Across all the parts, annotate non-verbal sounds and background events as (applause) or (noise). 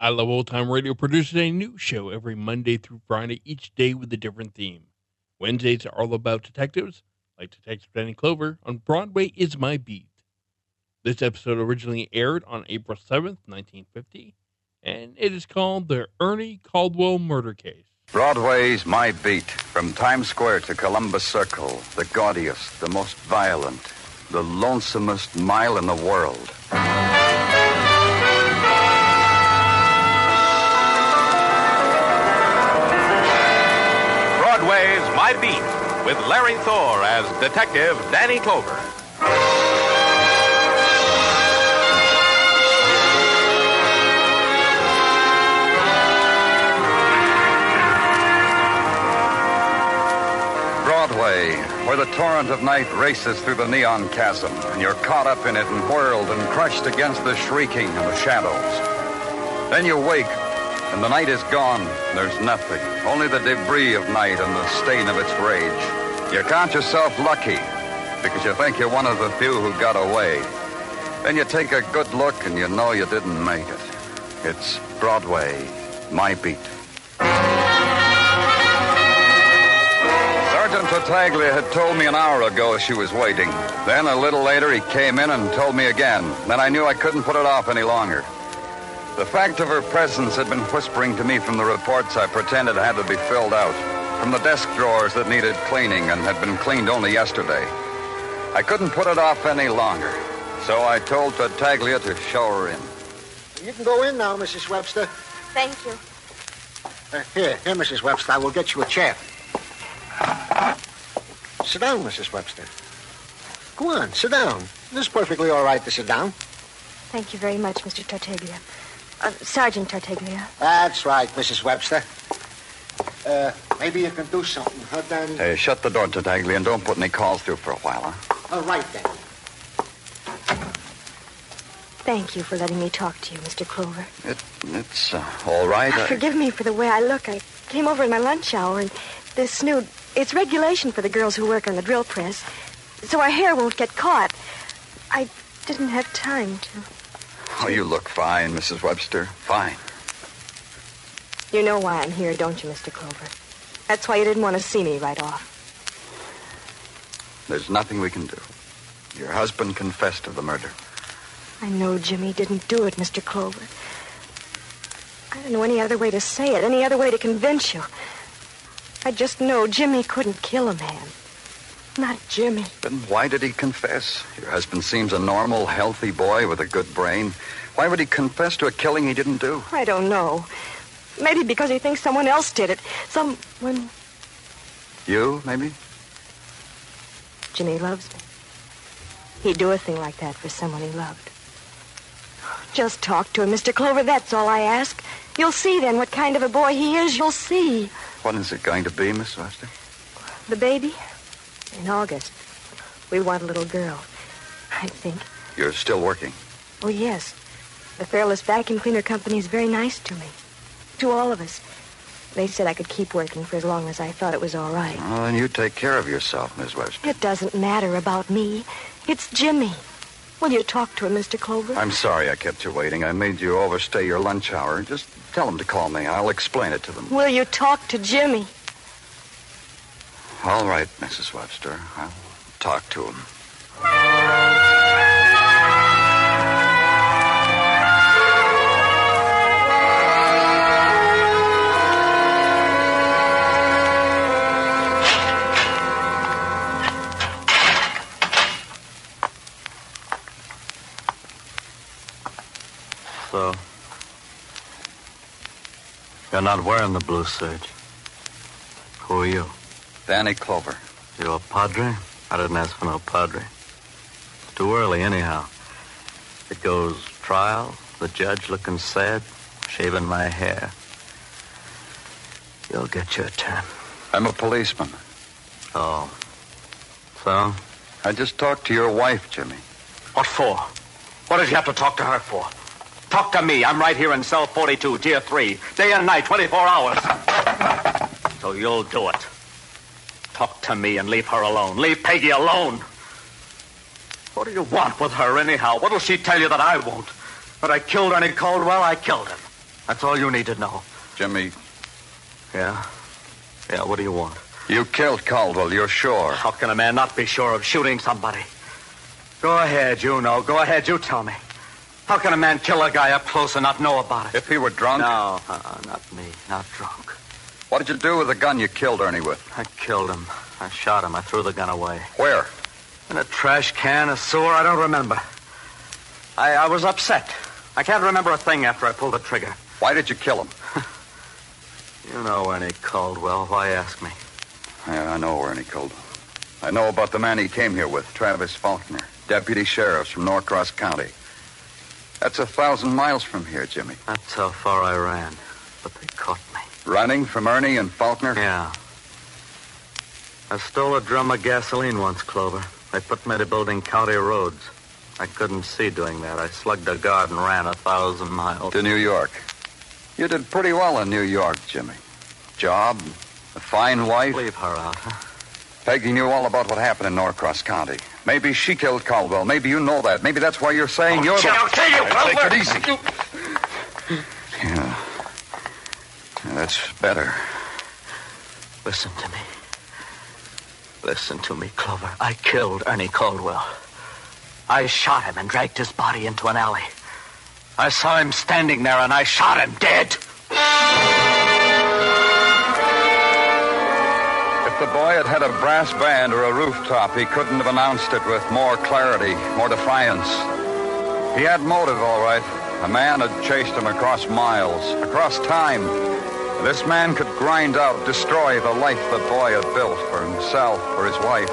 I Love Old Time Radio produces a new show every Monday through Friday, each day with a different theme. Wednesdays are all about detectives, like Detective Danny Clover on Broadway is My Beat. This episode originally aired on April 7th, 1950, and it is called The Ernie Cauldwell Murder Case. Broadway's my beat. From Times Square to Columbus Circle, the gaudiest, the most violent, the lonesomest mile in the world. Beat with Larry Thor as Detective Danny Clover. Broadway, where the torrent of night races through the neon chasm, and you're caught up in it and whirled and crushed against the shrieking and the shadows. Then you wake, and the night is gone. There's nothing, only the debris of night and the stain of its rage. You count yourself lucky because you think you're one of the few who got away. Then you take a good look and you know you didn't make it. It's Broadway, my beat. Sergeant Tartaglia had told me an hour ago she was waiting. Then, a little later, he came in and told me again. Then I knew I couldn't put it off any longer. The fact of her presence had been whispering to me from the reports I pretended had to be filled out, from the desk drawers that needed cleaning and had been cleaned only yesterday. I couldn't put it off any longer, so I told Tartaglia to show her in. You can go in now, Mrs. Webster. Thank you. Uh, here, here, Mrs. Webster. I will get you a chair. Sit down, Mrs. Webster. Go on, sit down. It's perfectly all right to sit down. Thank you very much, Mr. Tartaglia. Uh, Sergeant Tartaglia. That's right, Mrs. Webster. Uh, maybe you can do something, huh, Danny? Hey, shut the door, Tartaglia, and don't put any calls through for a while, huh? All right, then. Thank you for letting me talk to you, Mr. Clover. It, it's uh, all right. I- Forgive me for the way I look. I came over in my lunch hour, and this snood, it's regulation for the girls who work on the drill press, so our hair won't get caught. I didn't have time to. Oh, you look fine, Mrs. Webster. Fine. You know why I'm here, don't you, Mr. Clover? That's why you didn't want to see me right off. There's nothing we can do. Your husband confessed to the murder. I know Jimmy didn't do it, Mr. Clover. I don't know any other way to say it, any other way to convince you. I just know Jimmy couldn't kill a man. Not Jimmy. Then why did he confess? Your husband seems a normal, healthy boy with a good brain. Why would he confess to a killing he didn't do? I don't know. Maybe because he thinks someone else did it. Someone. You, maybe? Jimmy loves me. He'd do a thing like that for someone he loved. Just talk to him, Mr. Clover. That's all I ask. You'll see then what kind of a boy he is. You'll see. When is it going to be, Miss Webster? The baby? In August. We want a little girl. I think. You're still working. Oh, yes. The Fairless Vacuum Cleaner Company is very nice to me. To all of us. They said I could keep working for as long as I thought it was all right. Well, then you take care of yourself, Miss Webster. It doesn't matter about me. It's Jimmy. Will you talk to him, Mr. Clover? I'm sorry I kept you waiting. I made you overstay your lunch hour. Just tell them to call me. I'll explain it to them. Will you talk to Jimmy? All right, Mrs. Webster. I'll talk to him. So, you're not wearing the blue serge. Who are you? Danny Clover. You a padre? I didn't ask for no padre. It's too early, anyhow. It goes trial, the judge looking sad, shaving my hair. You'll get your turn. I'm a policeman. Oh. So? I just talked to your wife, Jimmy. What for? What did you have to talk to her for? Talk to me. I'm right here in cell 42, tier 3. Day and night, 24 hours. So you'll do it. To me and leave her alone. Leave Peggy alone. What do you want with her, anyhow? What'll she tell you that I won't? That I killed Ernie Cauldwell? I killed him. That's all you need to know. Jimmy, Yeah? Yeah, what do you want? you killed Cauldwell, you're sure. How can a man not be sure of shooting somebody? Go ahead, you know. Go ahead, you tell me. How can a man kill a guy up close and not know about it? If he were drunk, No, uh-uh, not me. Not drunk. What did you do with the gun you killed Ernie with? I killed him. I shot him. I threw the gun away. Where? In a trash can, a sewer, I don't remember. I, I was upset. I can't remember a thing after I pulled the trigger. Why did you kill him? (laughs) You know Ernie Cauldwell. Why ask me? Yeah, I know Ernie Cauldwell. I know about the man he came here with, Travis Faulkner, deputy sheriff from Norcross County. That's a thousand miles from here, Jimmy. That's how far I ran. But they caught me. Running from Ernie and Faulkner? Yeah. I stole a drum of gasoline once, Clover. They put me to building county roads. I couldn't see doing that. I slugged a guard and ran a thousand miles. To New York. You did pretty well in New York, Jimmy. Job, a fine wife. Leave her out, huh? Peggy knew all about what happened in Norcross County. Maybe she killed Cauldwell. Maybe you know that. Maybe that's why you're saying you're the... I'll kill you, Take it easy. Yeah. Yeah, That's better. Listen to me. Listen to me, Clover. I killed Ernie Cauldwell. I shot him and dragged his body into an alley. I saw him standing there and I shot him dead. If the boy had had a brass band or a rooftop, he couldn't have announced it with more clarity, more defiance. He had motive, all right. A man had chased him across miles, across time. This man could grind out, destroy the life the boy had built for himself, for his wife,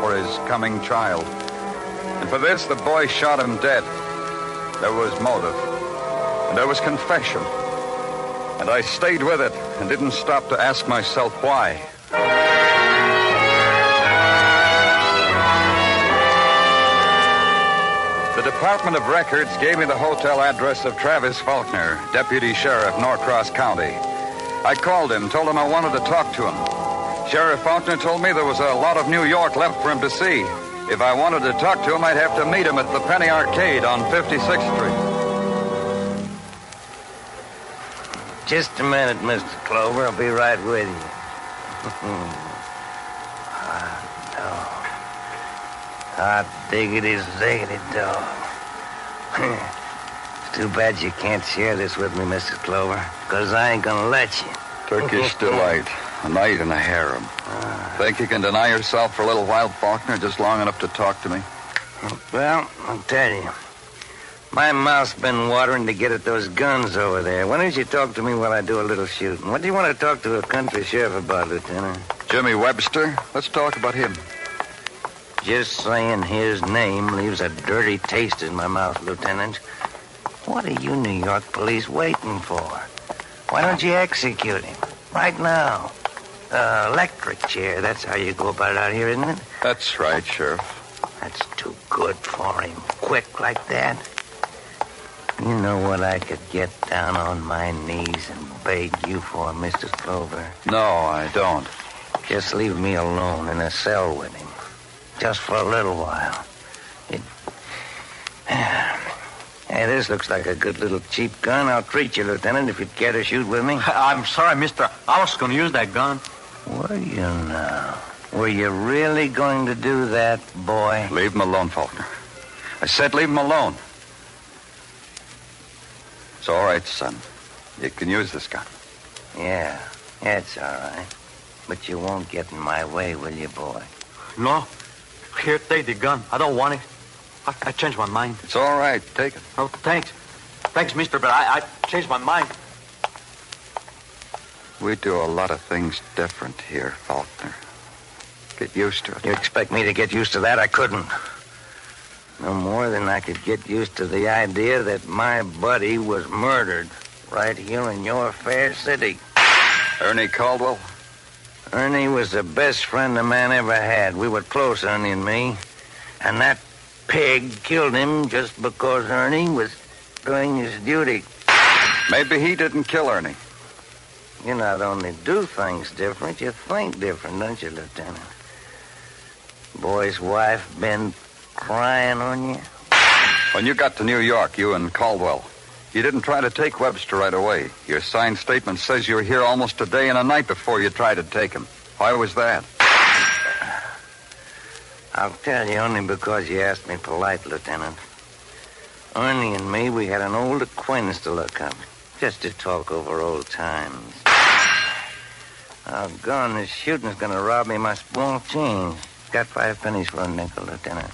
for his coming child. And for this, the boy shot him dead. There was motive, and there was confession. And I stayed with it and didn't stop to ask myself why. The Department of Records gave me the hotel address of Travis Faulkner, Deputy Sheriff, Norcross County. I called him, told him I wanted to talk to him. Sheriff Faulkner told me there was a lot of New York left for him to see. If I wanted to talk to him, I'd have to meet him at the Penny Arcade on 56th Street. Just a minute, Mr. Clover. I'll be right with you. (laughs) Hot diggity, ziggity dog. (laughs) it's too bad you can't share this with me, Mr. Clover, because I ain't gonna let you. Turkish (laughs) delight, a night in a harem. Ah. Think you can deny yourself for a little while, Faulkner, just long enough to talk to me? Well, I'll tell you. My mouth's been watering to get at those guns over there. Why don't you talk to me while I do a little shooting? What do you want to talk to a country sheriff about, Lieutenant? Jimmy Webster, let's talk about him. Just saying his name leaves a dirty taste in my mouth, Lieutenant. What are you New York police waiting for? Why don't you execute him? Right now. Uh, electric chair, that's how you go about it out here, isn't it? That's right, Sheriff. That's too good for him. Quick like that. You know what I could get down on my knees and beg you for, Mr. Clover? No, I don't. Just leave me alone in a cell with him. Just for a little while. It... (sighs) (sighs) Hey, this looks like a good little cheap gun. I'll treat you, Lieutenant, if you'd care to shoot with me. (laughs) I'm sorry, mister. I was going to use that gun. Were you now? Were you really going to do that, boy? Leave him alone, Faulkner. I said leave him alone. It's all right, son. You can use this gun. Yeah, it's all right. But you won't get in my way, will you, boy? No. Here, take the gun. I don't want it. I, I changed my mind. It's all right. Take it. Oh, thanks. Thanks, mister, but I, I changed my mind. We do a lot of things different here, Faulkner. Get used to it. You expect me to get used to that? I couldn't. No more than I could get used to the idea that my buddy was murdered right here in your fair city. Ernie Cauldwell? Ernie was the best friend a man ever had. We were close, Ernie and me. And that pig killed him just because Ernie was doing his duty. Maybe he didn't kill Ernie. You not only do things different, you think different, don't you, Lieutenant? Boy's wife been crying on you? When you got to New York, you and Cauldwell, you didn't try to take Webster right away. Your signed statement says you were here almost a day and a night before you tried to take him. Why was that? I'll tell you only because you asked me polite, Lieutenant. Ernie and me, we had an old acquaintance to look up, just to talk over old times. Oh, gone, this shooting's gonna rob me my small change. Got five pennies for a nickel, Lieutenant.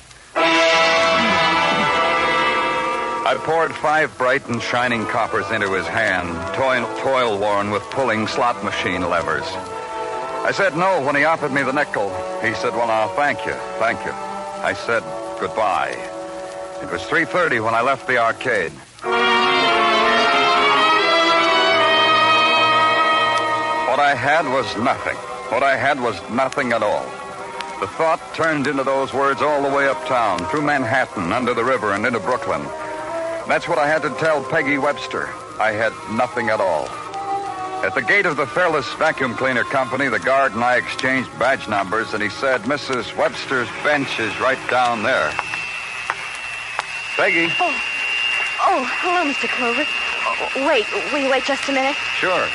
I poured five bright and shining coppers into his hand, toil, toil worn with pulling slot machine levers. I said no when he offered me the nickel. He said, well, now, thank you, thank you. I said goodbye. It was 3.30 when I left the arcade. What I had was nothing. What I had was nothing at all. The thought turned into those words all the way uptown, through Manhattan, under the river, and into Brooklyn. That's what I had to tell Peggy Webster. I had nothing at all. At the gate of the Fairless Vacuum Cleaner Company, the guard and I exchanged badge numbers, and he said, Mrs. Webster's bench is right down there. Peggy? Oh, oh hello, Mr. Clover. Oh, wait, will you wait just a minute? Sure.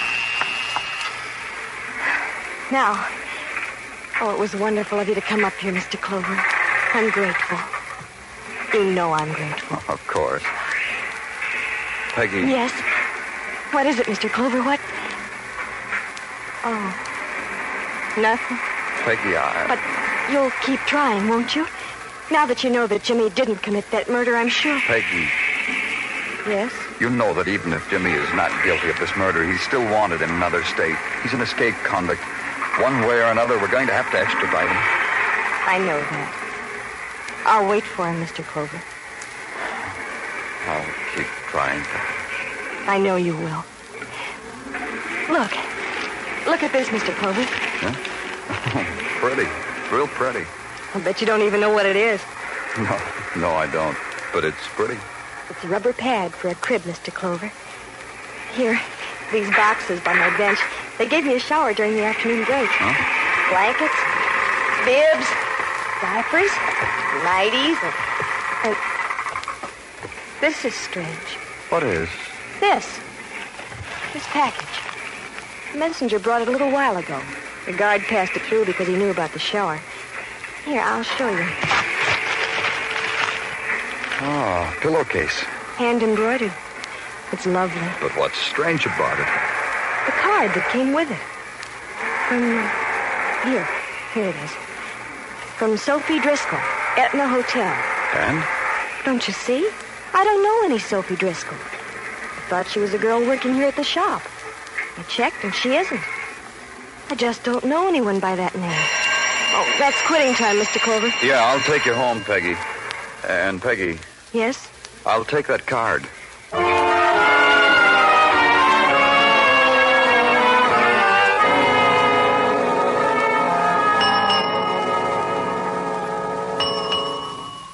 Now. Oh, it was wonderful of you to come up here, Mr. Clover. I'm grateful. You know I'm grateful. Of course. Peggy. Yes. What is it, Mr. Clover? What? Oh. Nothing. Peggy, I. But you'll keep trying, won't you? Now that you know that Jimmy didn't commit that murder, I'm sure. Peggy, Yes? you know that even if Jimmy is not guilty of this murder, he's still wanted in another state. He's an escaped convict. One way or another, we're going to have to extradite him. I know that. I'll wait for him, Mr. Clover. I'll keep trying. I know you will. Look. Look at this, Mr. Clover. Huh? (laughs) Pretty. Real pretty. I bet you don't even know what it is. No, no, I don't. But it's pretty. It's a rubber pad for a crib, Mr. Clover. Here, these boxes by my bench. They gave me a shower during the afternoon break. Huh? Blankets, bibs, diapers, nighties, and, and this is strange. What is? This. This package. The messenger brought it a little while ago. The guard passed it through because he knew about the shower. Here, I'll show you. Oh, pillowcase. Hand embroidered. It's lovely. But what's strange about it? The card that came with it. From. Here. Here it is. From Sophie Driscoll, Etna Hotel. And? Don't you see? I don't know any Sophie Driscoll. I thought she was a girl working here at the shop. I checked, and she isn't. I just don't know anyone by that name. Oh, that's quitting time, Mr. Clover. Yeah, I'll take you home, Peggy. And Peggy, Yes? I'll take that card.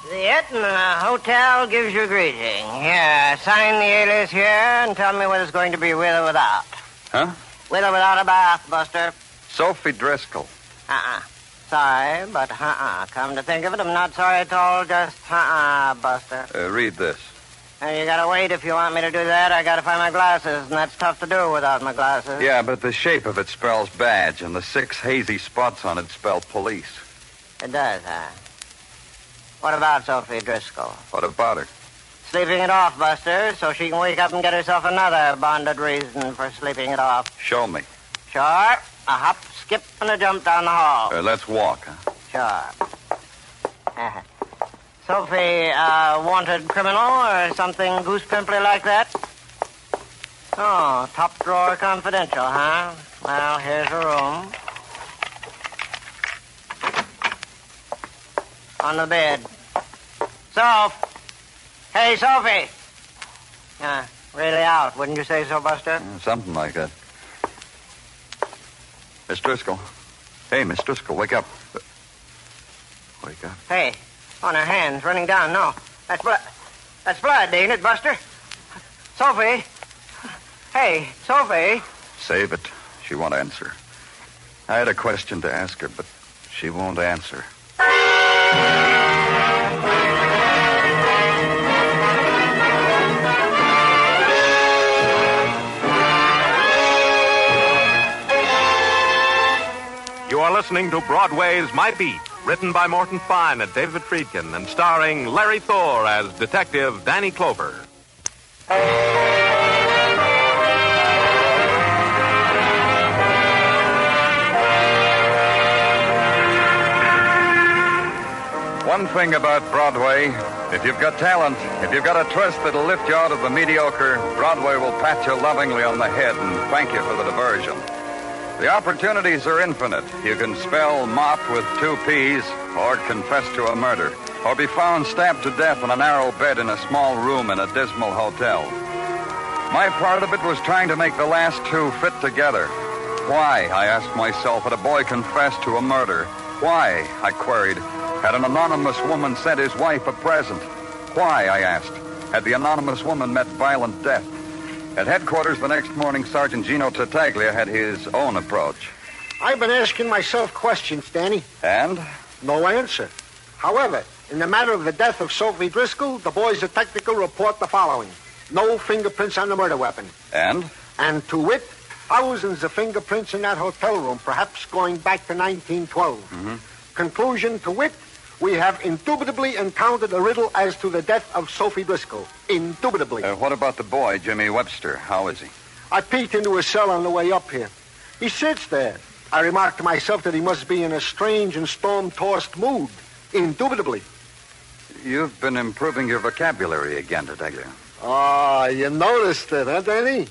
The Etna Hotel gives you greeting. Here, sign the alias here and tell me whether it's going to be with or without. Huh? With or without a bath, Buster. Sophie Driscoll. Uh-uh. Sorry, but uh-uh. Come to think of it, I'm not sorry at all. Just uh-uh, Buster. Uh, read this. And you gotta wait if you want me to do that. I gotta find my glasses, and that's tough to do without my glasses. Yeah, but the shape of it spells badge, and the six hazy spots on it spell police. It does, huh? What about Sophie Driscoll? What about her? Sleeping it off, Buster, so she can wake up and get herself another bonded reason for sleeping it off. Show me. Sure. A hop, skip, and a jump down the hall. Uh, let's walk. Huh? Sure. (laughs) Sophie, uh, wanted criminal or something goose pimply like that? Oh, top drawer confidential, huh? Well, here's a room. On the bed. Soph! Hey, Sophie! Uh, really out, wouldn't you say so, Buster? Something like that. Miss Driscoll. Hey, Miss Driscoll, wake up. Wake up. Hey, on her hands, running down. No, that's blood. That's blood, ain't it, Buster? Sophie. Hey, Sophie. Save it. She won't answer. I had a question to ask her, but she won't answer. You are listening to Broadway's My Beat, written by Morton Fine and David Friedkin, and starring Larry Thor as Detective Danny Clover. One thing about Broadway, if you've got talent, if you've got a twist that'll lift you out of the mediocre, Broadway will pat you lovingly on the head and thank you for the diversion. The opportunities are infinite. You can spell mop with two P's, or confess to a murder, or be found stabbed to death on a narrow bed in a small room in a dismal hotel. My part of it was trying to make the last two fit together. Why, I asked myself, had a boy confessed to a murder? Why, I queried, had an anonymous woman sent his wife a present? Why, I asked, had the anonymous woman met violent death? At headquarters the next morning, Sergeant Gino Tartaglia had his own approach. I've been asking myself questions, Danny. And? No answer. However, in the matter of the death of Sophie Driscoll, the boys at Technical report the following. No fingerprints on the murder weapon. And? And to wit, thousands of fingerprints in that hotel room, perhaps going back to 1912. Mm-hmm. Conclusion to wit, we have indubitably encountered a riddle as to the death of Sophie Driscoll. Indubitably. Uh, what about the boy, Jimmy Webster? How is he? I peeked into his cell on the way up here. He sits there. I remarked to myself that he must be in a strange and storm-tossed mood. Indubitably. You've been improving your vocabulary again, Tartaglia. Ah, you noticed it, huh, Danny?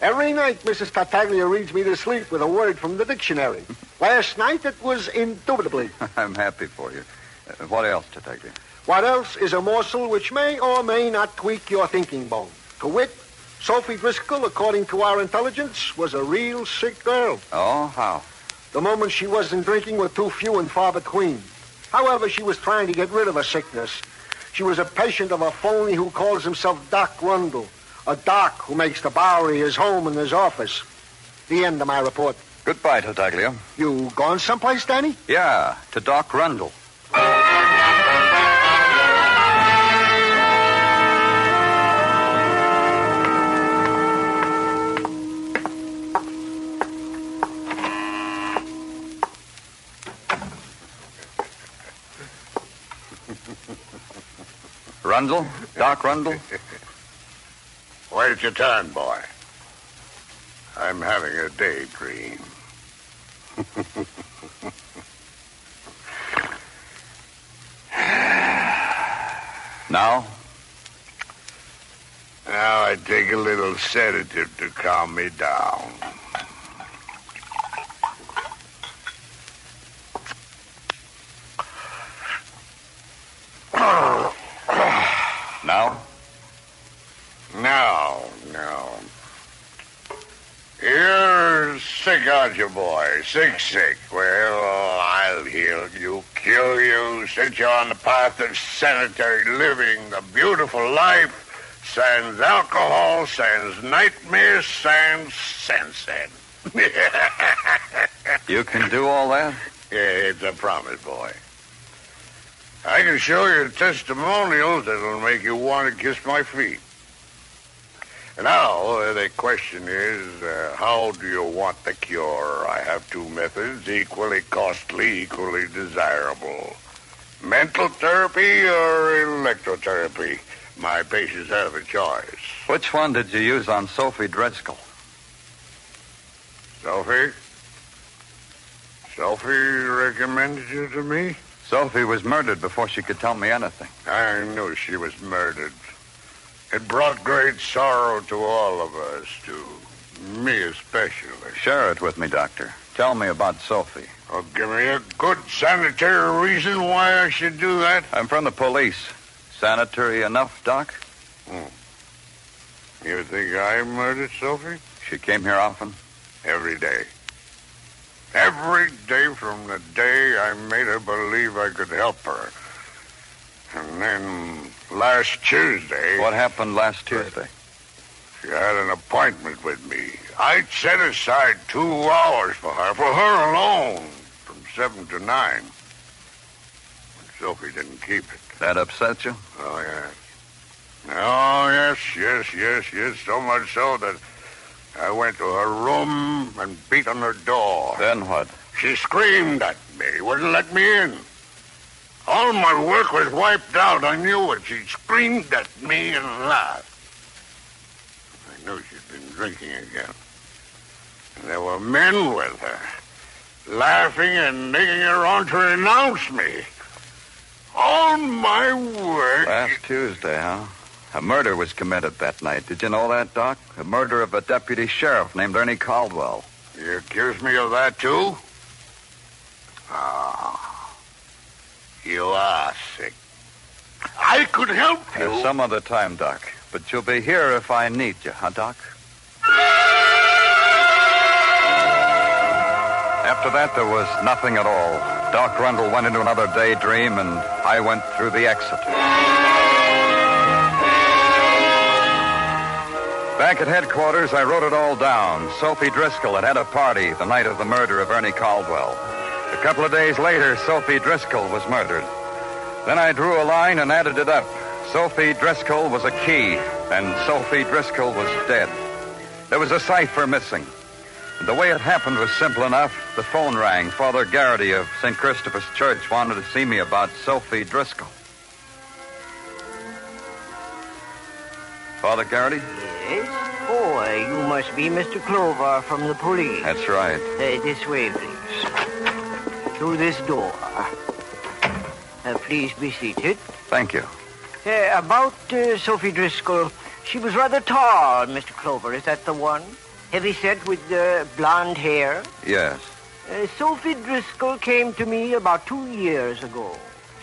Every night, Mrs. Tartaglia reads me to sleep with a word from the dictionary. (laughs) Last night, it was indubitably. I'm happy for you. Uh, what else, Tartaglia? What else is a morsel which may or may not tweak your thinking bone? To wit, Sophie Driscoll, according to our intelligence, was a real sick girl. Oh, how? The moments she wasn't drinking were too few and far between. However, she was trying to get rid of her sickness. She was a patient of a phony who calls himself Doc Rundle, a doc who makes the Bowery his home and his office. The end of my report. Goodbye, Tartaglia. You gone someplace, Danny? Yeah, to Doc Rundle. Rundle? Doc Rundle? Wait your turn, boy. I'm having a daydream. Now? Now I take a little sedative to calm me down. Now? No, no. You're sick, aren't you, boy? Sick, sick. Well, I'll heal you, cure you, set you on the path of sanitary living, the beautiful life, sans alcohol, sans nightmares, sans sunset. (laughs) You can do all that? Yeah, it's a promise, boy. I can show you testimonials that'll make you want to kiss my feet. Now, uh, the question is, uh, how do you want the cure? I have two methods, equally costly, equally desirable. Mental therapy or electrotherapy? My patients have a choice. Which one did you use on Sophie Driscoll? Sophie? Sophie recommended you to me? Sophie was murdered before she could tell me anything. I knew she was murdered. It brought great sorrow to all of us, to me especially. Share it with me, Doctor. Tell me about Sophie. Oh, give me a good sanitary reason why I should do that. I'm from the police. Sanitary enough, Doc? Hmm. You think I murdered Sophie? She came here often? Every day. Every day from the day I made her believe I could help her. And then last Tuesday. What happened last Tuesday? She had an appointment with me. I'd set aside two hours for her, for her alone, from seven to nine. But Sophie didn't keep it. That upset you? Oh, yes. Oh, yes, yes, yes, yes. So much so that I went to her room and beat on her door. Then what? She screamed at me, wouldn't let me in. All my work was wiped out. I knew it. She screamed at me and laughed. I knew she'd been drinking again. And there were men with her, laughing and egging her on to renounce me. On my word. Last Tuesday, huh? A murder was committed that night. Did you know that, Doc? A murder of a deputy sheriff named Ernie Cauldwell. You accuse me of that, too? Ah. You are sick. I could help you. Uh, some other time, Doc. But you'll be here if I need you, huh, Doc? After that, there was nothing at all. Doc Rundle went into another daydream, and I went through the exit. Back at headquarters, I wrote it all down. Sophie Driscoll had had a party the night of the murder of Ernie Cauldwell. A couple of days later, Sophie Driscoll was murdered. Then I drew a line and added it up. Sophie Driscoll was a key, and Sophie Driscoll was dead. There was a cipher missing. The way it happened was simple enough. The phone rang. Father Garrity of St. Christopher's Church wanted to see me about Sophie Driscoll. Father Garrity? Yes? Oh, uh, you must be Mr. Clover from the police. That's right. Uh, this way, please. Through this door. Uh, please be seated. Thank you. Uh, about uh, Sophie Driscoll, she was rather tall, Mr. Clover. Is that the one? Heavy set with uh, blonde hair. Yes. Uh, Sophie Driscoll came to me about two years ago.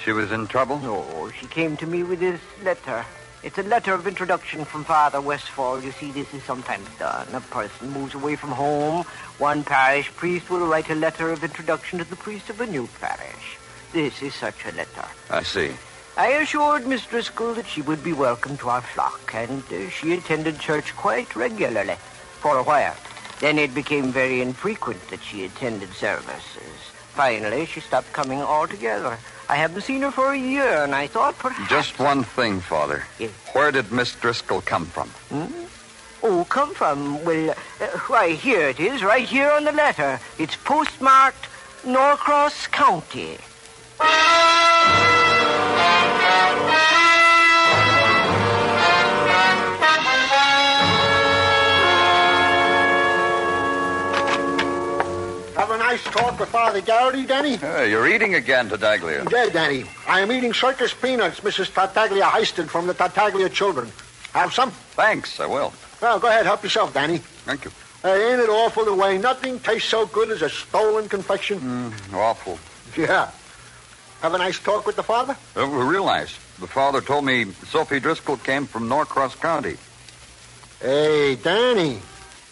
She was in trouble? No, she came to me with this letter. It's a letter of introduction from Father Westfall. You see, this is sometimes done. A person moves away from home. One parish priest will write a letter of introduction to the priest of a new parish. This is such a letter. I see. I assured Miss Driscoll that she would be welcome to our flock, and uh, she attended church quite regularly for a while. Then it became very infrequent that she attended services. Finally, she stopped coming altogether. I haven't seen her for a year, and I thought perhaps. Just one thing, Father. Yes. Where did Miss Driscoll come from? Hmm? Oh, come from? Well, uh, why, here it is, right here on the letter. It's postmarked Norcross County. Nice talk with Father Garrity, Danny? Hey, you're eating again, Tartaglia. Yeah, Danny. I am eating circus peanuts Mrs. Tartaglia heisted from the Tartaglia children. Have some? Thanks, I will. Well, go ahead. Help yourself, Danny. Thank you. Uh, ain't it awful the way nothing tastes so good as a stolen confection? Mm, awful. Yeah. Have a nice talk with the father? Uh, real nice. The father told me Sophie Driscoll came from Norcross County. Hey, Danny.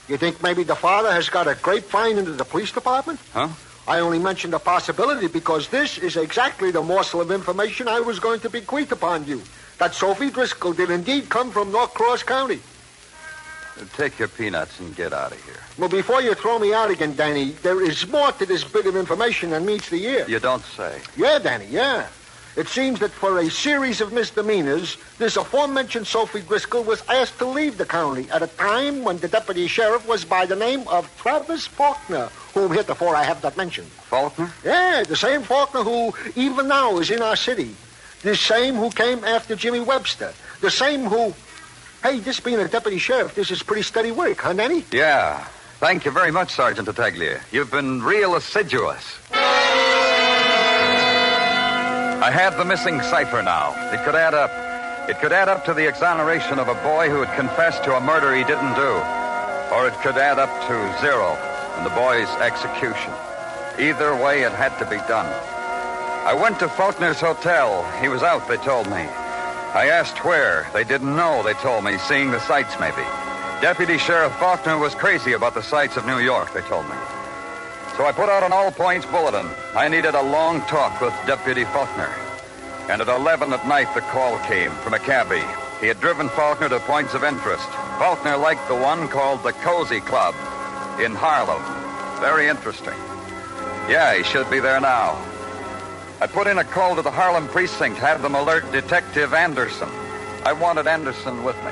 You think maybe the father has got a grapevine into the police department? Huh? I only mentioned the possibility because this is exactly the morsel of information I was going to bequeath upon you. That Sophie Driscoll did indeed come from Norcross County. Uh, Take your peanuts and get out of here. Well, before you throw me out again, Danny, there is more to this bit of information than meets the ear. You don't say. Yeah, Danny, yeah. It seems that for a series of misdemeanors, this aforementioned Sophie Driscoll was asked to leave the county at a time when the deputy sheriff was by the name of Travis Faulkner, whom heretofore I have not mentioned. Faulkner? Yeah, the same Faulkner who even now is in our city. The same who came after Jimmy Webster. The same who. Hey, this being a deputy sheriff, this is pretty steady work, huh, Danny? Yeah. Thank you very much, Sergeant Tartaglia. You've been real assiduous. I have the missing cipher now. It could add up. It could add up to the exoneration of a boy who had confessed to a murder he didn't do, or it could add up to zero and the boy's execution. Either way, it had to be done. I went to Faulkner's hotel. He was out, they told me. I asked where. They didn't know, they told me, seeing the sights maybe. Deputy Sheriff Faulkner was crazy about the sights of New York, they told me. So I put out an all points bulletin. I needed a long talk with Deputy Faulkner. And at 11 at night, the call came from a cabbie. He had driven Faulkner to points of interest. Faulkner liked the one called the Cozy Club in Harlem. Very interesting. Yeah, he should be there now. I put in a call to the Harlem precinct, have them alert Detective Anderson. I wanted Anderson with me.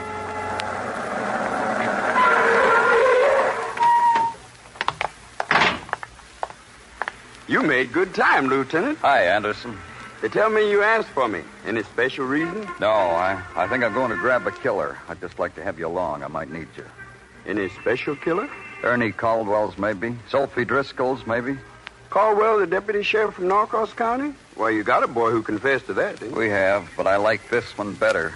You made good time, Lieutenant. Hi, Anderson. They tell me you asked for me. Any special reason? No, I, I think I'm going to grab a killer. I'd just like to have you along. I might need you. Any special killer? Ernie Cauldwell's, maybe. Sophie Driscoll's, maybe. Cauldwell, the deputy sheriff from Norcross County? Well, you got a boy who confessed to that, didn't you? We have, but I like this one better.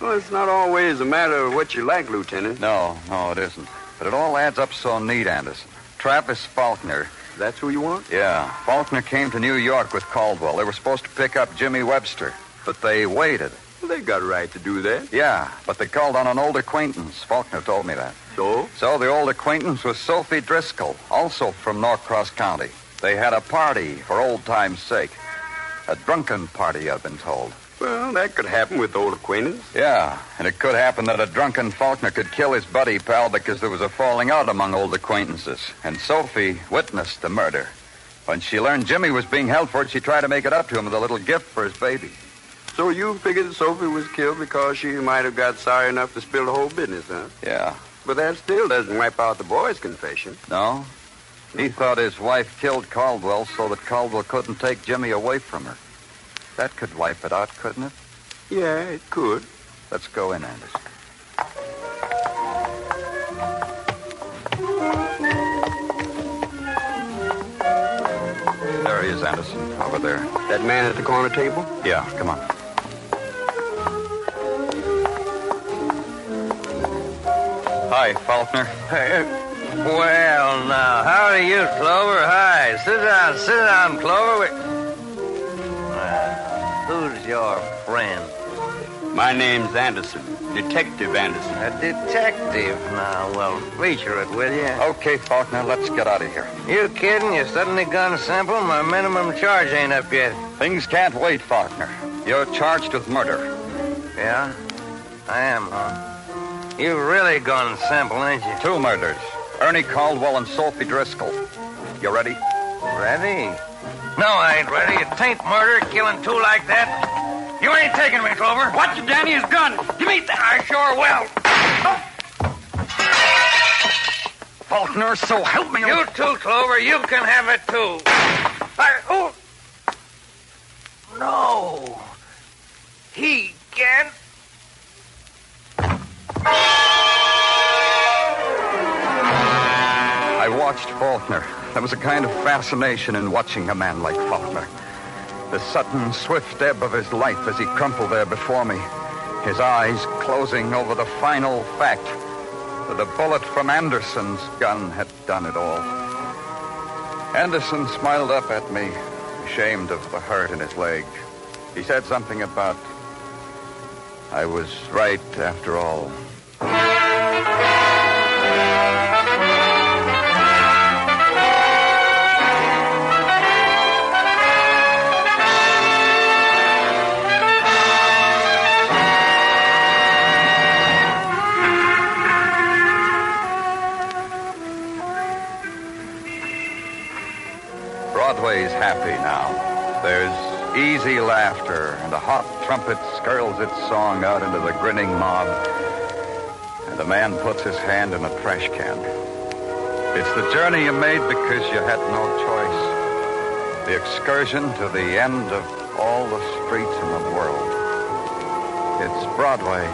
Well, it's not always a matter of what you like, Lieutenant. No, no, it isn't. But it all adds up so neat, Anderson. Travis Faulkner. That's who you want? Yeah. Faulkner came to New York with Cauldwell. They were supposed to pick up Jimmy Webster, but they waited. Well, they got a right to do that. Yeah, but they called on an old acquaintance. Faulkner told me that. So? So the old acquaintance was Sophie Driscoll, also from Norcross County. They had a party for old time's sake. A drunken party, I've been told. Well, that could happen with old acquaintance. Yeah, and it could happen that a drunken Faulkner could kill his buddy pal because there was a falling out among old acquaintances. And Sophie witnessed the murder. When she learned Jimmy was being held for it, she tried to make it up to him with a little gift for his baby. So you figured Sophie was killed because she might have got sorry enough to spill the whole business, huh? Yeah. But that still doesn't wipe out the boy's confession. No? He thought his wife killed Cauldwell so that Cauldwell couldn't take Jimmy away from her. That could wipe it out, couldn't it? Yeah, it could. Let's go in, Anderson. There he is, Anderson, over there. That man at the corner table? Yeah, come on. Hi, Faulkner. Hey, well, now, how are you, Clover? Hi. Sit down, sit down, Clover. Uh, who's your friend? My name's Anderson, Detective Anderson. A detective? Now, well, feature it, will you? Okay, Faulkner, let's get out of here. You kidding? You suddenly gone simple? My minimum charge ain't up yet. Things can't wait, Faulkner. You're charged with murder. Yeah? I am, huh? You've really gone simple, ain't you? Two murders. Ernie Cauldwell and Sophie Driscoll. You ready? Ready? No, I ain't ready. It ain't murder, killing two like that. You ain't taking me, Clover. Watch it, Danny, his gun. Give me that. I sure will. Faulkner, so help me. You too, Clover. You can have it too. I, oh. No. He can't. Watched Faulkner. There was a kind of fascination in watching a man like Faulkner. The sudden, swift ebb of his life as he crumpled there before me. His eyes closing over the final fact that a bullet from Anderson's gun had done it all. Anderson smiled up at me, ashamed of the hurt in his leg. He said something about, I was right after all. Happy now. There's easy laughter, and a hot trumpet skirls its song out into the grinning mob. And a man puts his hand in a trash can. It's the journey you made because you had no choice. The excursion to the end of all the streets in the world. It's Broadway,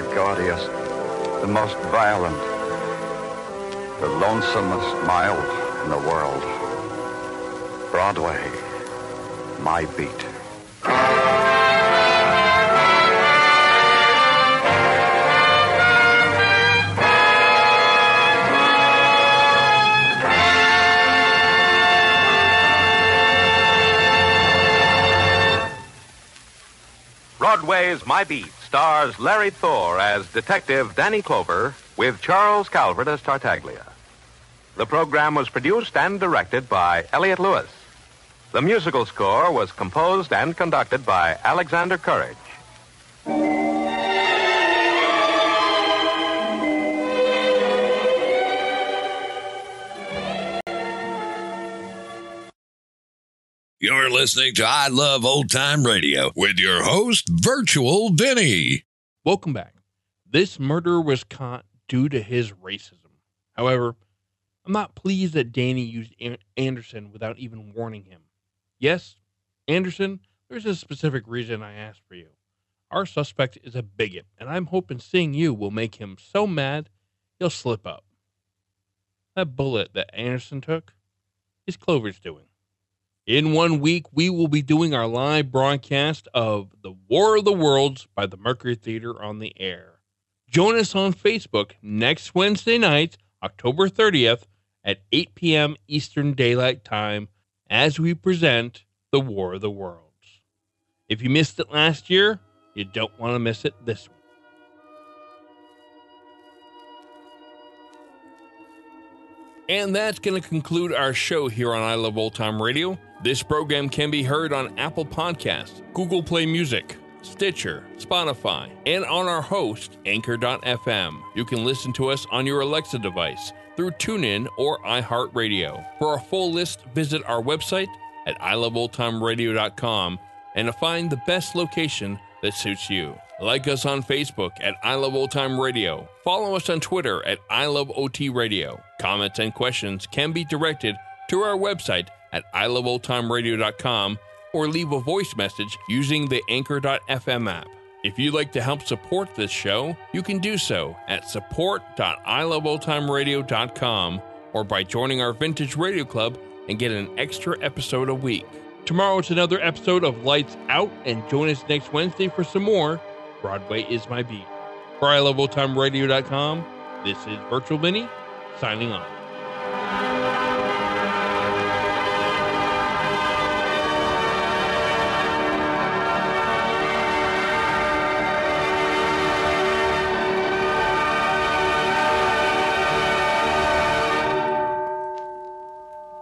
the gaudiest, the most violent, the lonesomest mile in the world. Broadway, my beat. Broadway's My Beat stars Larry Thor as Detective Danny Clover with Charles Calvert as Tartaglia. The program was produced and directed by Elliot Lewis. The musical score was composed and conducted by Alexander Courage. You're listening to I Love Old Time Radio with your host, Virtual Vinny. Welcome back. This murderer was caught due to his racism. However, I'm not pleased that Danny used Anderson without even warning him. Yes, Anderson, there's a specific reason I asked for you. Our suspect is a bigot, and I'm hoping seeing you will make him so mad he'll slip up. That bullet that Anderson took is Clover's doing. In one week, we will be doing our live broadcast of The War of the Worlds by the Mercury Theater on the air. Join us on Facebook next Wednesday night, October 30th at 8 p.m. Eastern Daylight Time as we present The War of the Worlds. If you missed it last year, you don't want to miss it this week. And that's going to conclude our show here on I Love Old Time Radio. This program can be heard on Apple Podcasts, Google Play Music, Stitcher, Spotify, and on our host, Anchor.fm. You can listen to us on your Alexa device through TuneIn or iHeartRadio. For a full list, visit our website at iloveoldtimeradio.com and to find the best location that suits you. Like us on Facebook at I Love Old Time Radio. Follow us on Twitter at I Love OT Radio. Comments and questions can be directed to our website at iloveoldtimeradio.com or leave a voice message using the anchor.fm app. If you'd like to help support this show, you can do so at support.iloveoldtimeradio.com or by joining our Vintage Radio Club and get an extra episode a week. Tomorrow is another episode of Lights Out, and join us next Wednesday for some more Broadway is my beat. For iloveoldtimeradio.com, this is Virtual Vinny signing off.